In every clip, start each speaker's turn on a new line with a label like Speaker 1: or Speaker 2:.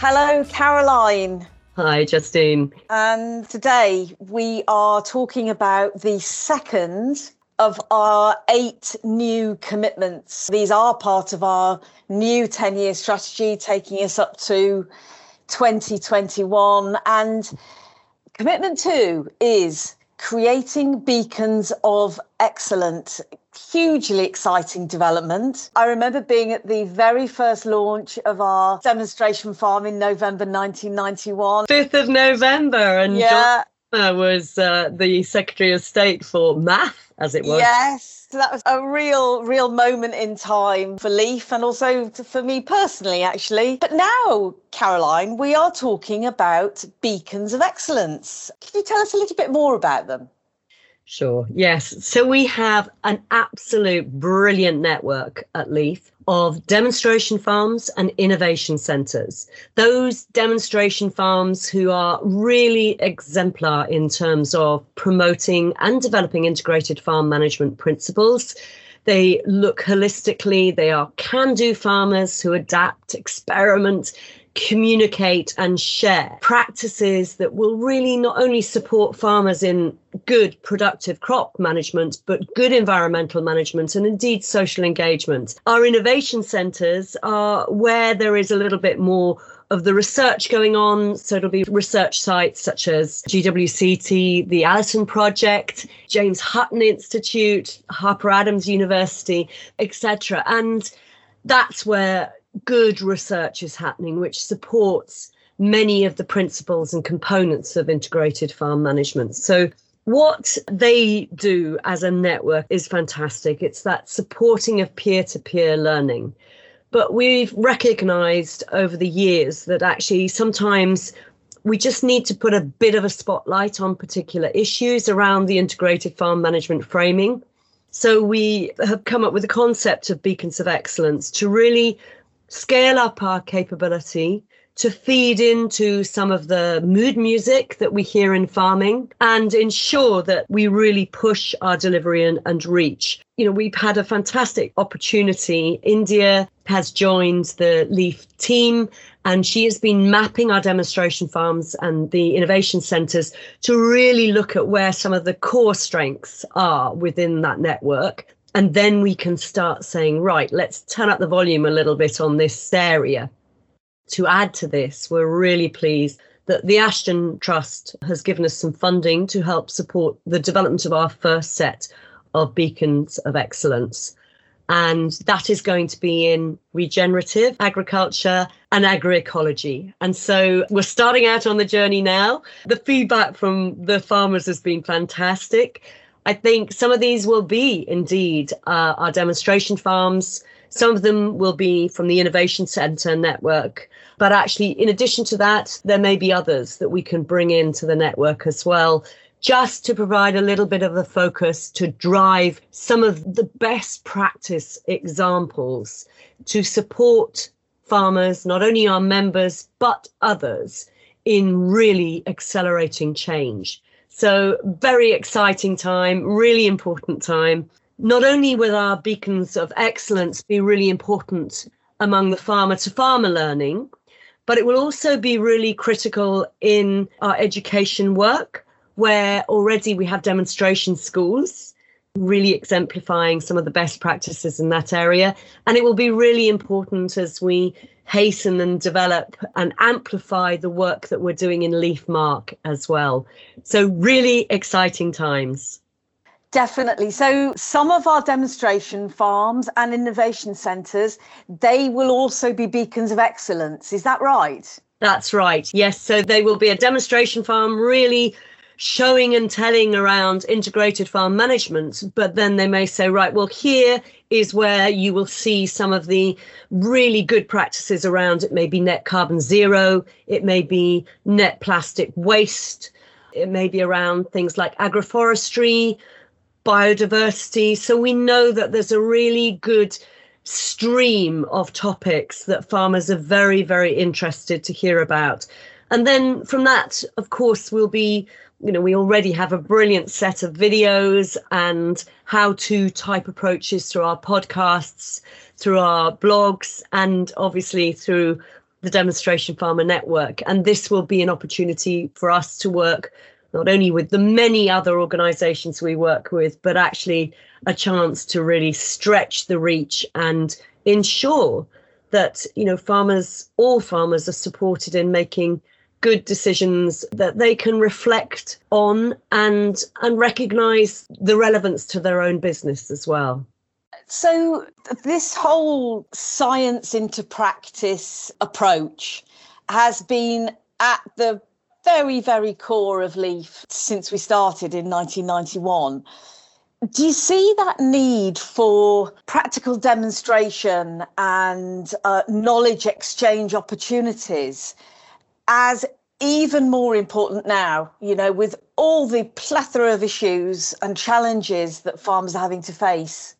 Speaker 1: Hello, Caroline.
Speaker 2: Hi, Justine.
Speaker 1: And today we are talking about the second of our eight new commitments. These are part of our new 10 year strategy, taking us up to 2021. And commitment two is creating beacons of excellence. Hugely exciting development. I remember being at the very first launch of our demonstration farm in November 1991.
Speaker 2: 5th of November, and
Speaker 1: Yeah.
Speaker 2: John was uh, the Secretary of State for MAFF, as it was.
Speaker 1: Yes, so that was a real, real moment in time for Leaf and also for me personally, actually. But now, Caroline, we are talking about beacons of excellence. Can you tell us a little bit more about them?
Speaker 2: Sure, yes. So we have an absolute brilliant network at Leaf of demonstration farms and innovation centres. Those demonstration farms who are really exemplar in terms of promoting and developing integrated farm management principles. They look holistically, they are can do farmers who adapt, experiment, communicate and share practices that will really not only support farmers in good productive crop management but good environmental management and indeed social engagement our innovation centres are where there is a little bit more of the research going on. So it'll be research sites such as GWCT, the Allerton Project, James Hutton Institute, Harper Adams University, etc. And that's where good research is happening, which supports many of the principles and components of integrated farm management. So what they do as a network is fantastic. It's that supporting of peer to peer learning. But we've recognized over the years that actually sometimes we just need to put a bit of a spotlight on particular issues around the integrated farm management framing. So we have come up with the concept of beacons of excellence to really scale up our capability to feed into some of the mood music that we hear in farming and ensure that we really push our delivery and, and reach. You know, we've had a fantastic opportunity. India has joined the LEAF team and she has been mapping our demonstration farms and the innovation centres to really look at where some of the core strengths are within that network. And then we can start saying, right, let's turn up the volume a little bit on this area to add to this, we're really pleased that the Ashton Trust has given us some funding to help support the development of our first set of beacons of excellence. And that is going to be in regenerative agriculture and agroecology. And so we're starting out on the journey now. The feedback from the farmers has been fantastic. I think some of these will be indeed uh, our demonstration farms. Some of them will be from the Innovation Centre network. But actually, in addition to that, there may be others that we can bring into the network as well, just to provide a little bit of a focus to drive some of the best practice examples to support farmers, not only our members, but others in really accelerating change. So, very exciting time, really important time. Not only will our beacons of excellence be really important among the farmer to farmer learning, but it will also be really critical in our education work, where already we have demonstration schools really exemplifying some of the best practices in that area. And it will be really important as we hasten and develop and amplify the work that we're doing in Leaf Marque as well. So, really exciting times.
Speaker 1: Definitely. So some of our demonstration farms and innovation centres, they will also be beacons of excellence. Is that right?
Speaker 2: That's right. Yes. So they will be a demonstration farm, really showing and telling around integrated farm management. But then they may say, right, well, here is where you will see some of the really good practices around it may be net carbon zero, it may be net plastic waste, it may be around things like agroforestry, biodiversity. So we know that there's a really good stream of topics that farmers are very, very interested to hear about. And then from that, of course, we'll be, you know, we already have a brilliant set of videos and how to type approaches through our podcasts, through our blogs, and obviously through the Demonstration Farmer Network. And this will be an opportunity for us to work not only with the many other organizations we work with, but actually a chance to really stretch the reach and ensure that you know farmers all farmers are supported in making good decisions that they can reflect on and and recognize the relevance to their own business as well.
Speaker 1: So this whole science into practice approach has been at the very very core of leaf since we started in 1991 do you see that need for practical demonstration and uh, knowledge exchange opportunities as even more important now, you know, with all the plethora of issues and challenges that farmers are having to face?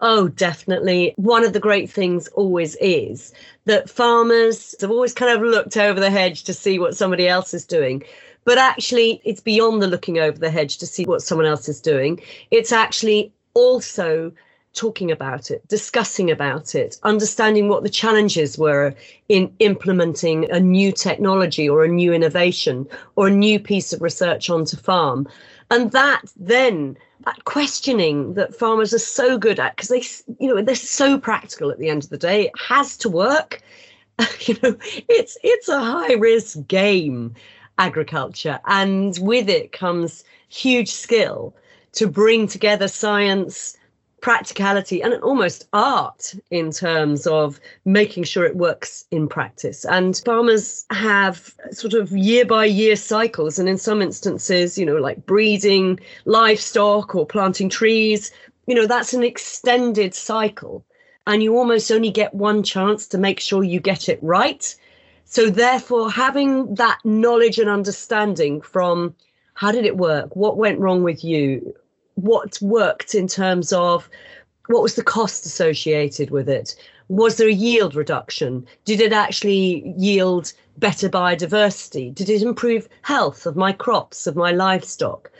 Speaker 2: Oh, definitely. One of the great things always is that farmers have always kind of looked over the hedge to see what somebody else is doing. But actually, it's beyond the looking over the hedge to see what someone else is doing. It's actually also talking about it, discussing about it, understanding what the challenges were in implementing a new technology or a new innovation or a new piece of research onto farm. And that then that questioning that farmers are so good at because they you know they're so practical at the end of the day it has to work you know it's it's a high risk game agriculture and with it comes huge skill to bring together science practicality and almost art in terms of making sure it works in practice. And farmers have sort of year by year cycles. And in some instances, you know, like breeding livestock or planting trees, you know, that's an extended cycle. And you almost only get one chance to make sure you get it right. So, therefore, having that knowledge and understanding from how did it work? What went wrong with you? What worked in terms of what was the cost associated with it? Was there a yield reduction? Did it actually yield better biodiversity? Did it improve health of my crops, of my livestock?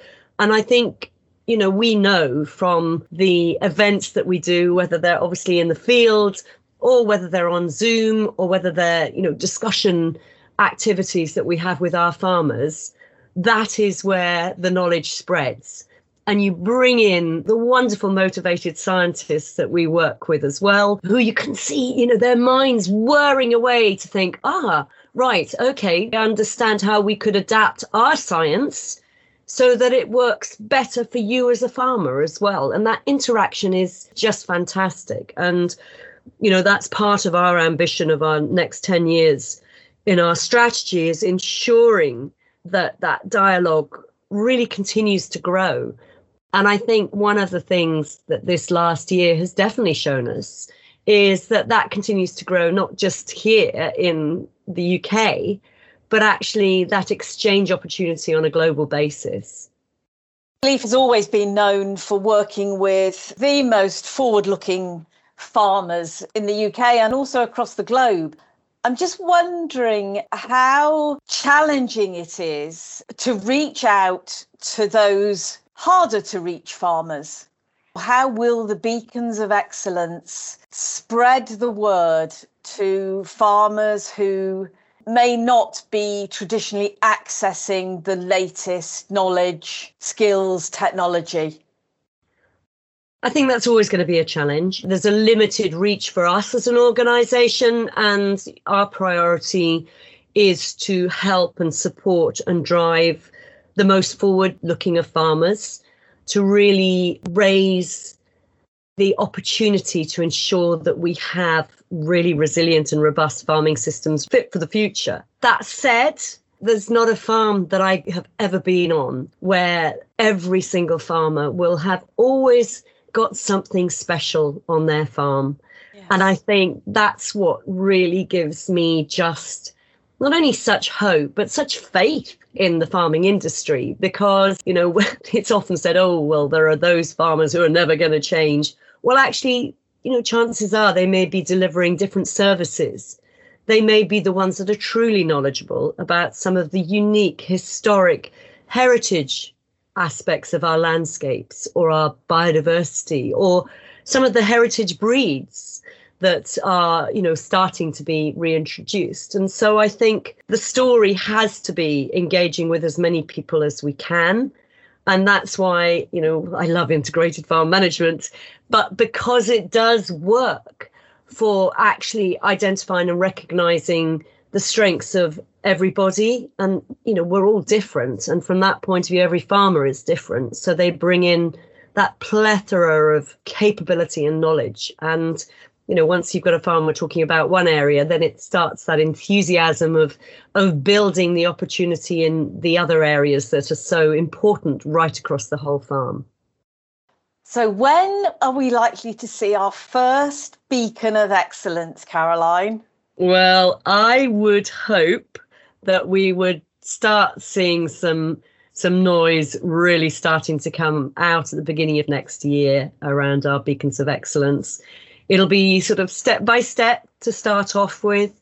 Speaker 2: And I think, you know, we know from the events that we do, whether they're obviously in the field or whether they're on Zoom or whether they're, you know, discussion activities that we have with our farmers, that is where the knowledge spreads and you bring in the wonderful motivated scientists that we work with as well, who you can see, you know, their minds whirring away to think, ah, right, okay, I understand how we could adapt our science so that it works better for you as a farmer as well. And that interaction is just fantastic. And, you know, that's part of our ambition of our next 10 years in our strategy is ensuring that that dialogue really continues to grow and I think one of the things that this last year has definitely shown us is that that continues to grow, not just here in the UK, but actually that exchange opportunity on a global basis.
Speaker 1: Leaf has always been known for working with the most forward looking farmers in the UK and also across the globe. I'm just wondering how challenging it is to reach out to those harder to reach farmers? How will the beacons of excellence spread the word to farmers who may not be traditionally accessing the latest knowledge, skills, technology?
Speaker 2: I think that's always going to be a challenge. There's a limited reach for us as an organisation, and our priority is to help and support and drive the most forward looking of farmers to really raise the opportunity to ensure that we have really resilient and robust farming systems fit for the future. That said, there's not a farm that I have ever been on where every single farmer will have always got something special on their farm. Yes. And I think that's what really gives me just not only such hope, but such faith in the farming industry because, you know, it's often said, oh, well, there are those farmers who are never going to change. Well, actually, you know, chances are they may be delivering different services. They may be the ones that are truly knowledgeable about some of the unique historic heritage aspects of our landscapes or our biodiversity or some of the heritage breeds that are, you know, starting to be reintroduced. And so I think the story has to be engaging with as many people as we can. And that's why, you know, I love integrated farm management, but because it does work for actually identifying and recognizing the strengths of everybody and you know we're all different and from that point of view every farmer is different so they bring in that plethora of capability and knowledge and you know once you've got a farm we're talking about one area then it starts that enthusiasm of of building the opportunity in the other areas that are so important right across the whole farm
Speaker 1: so when are we likely to see our first beacon of excellence caroline
Speaker 2: well i would hope that we would start seeing some some noise really starting to come out at the beginning of next year around our beacons of excellence. It'll be sort of step by step to start off with.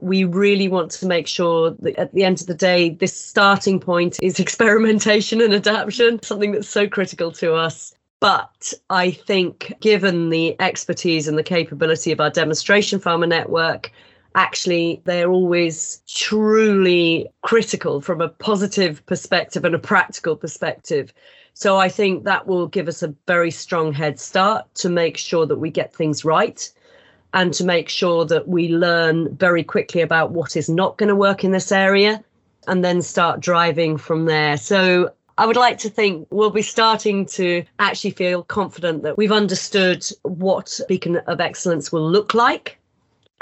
Speaker 2: We really want to make sure that at the end of the day, this starting point is experimentation and adaptation, something that's so critical to us. But I think, given the expertise and the capability of our demonstration farmer network, actually they're always truly critical from a positive perspective and a practical perspective. So I think that will give us a very strong head start to make sure that we get things right and to make sure that we learn very quickly about what is not going to work in this area and then start driving from there. So I would like to think we'll be starting to actually feel confident that we've understood what Beacon of Excellence will look like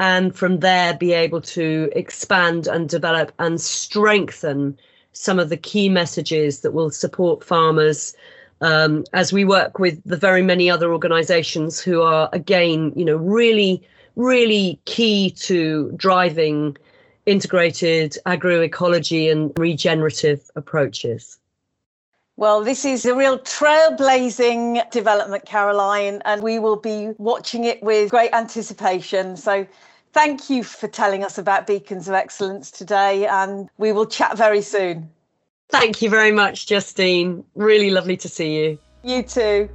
Speaker 2: and from there be able to expand and develop and strengthen some of the key messages that will support farmers um, as we work with the very many other organizations who are again you know really really key to driving integrated agroecology and regenerative approaches
Speaker 1: well, this is a real trailblazing development, Caroline, and we will be watching it with great anticipation. So Thank you for telling us about Beacons of Excellence today, and we will chat very soon.
Speaker 2: Thank you very much, Justine. Really lovely to see you.
Speaker 1: You too.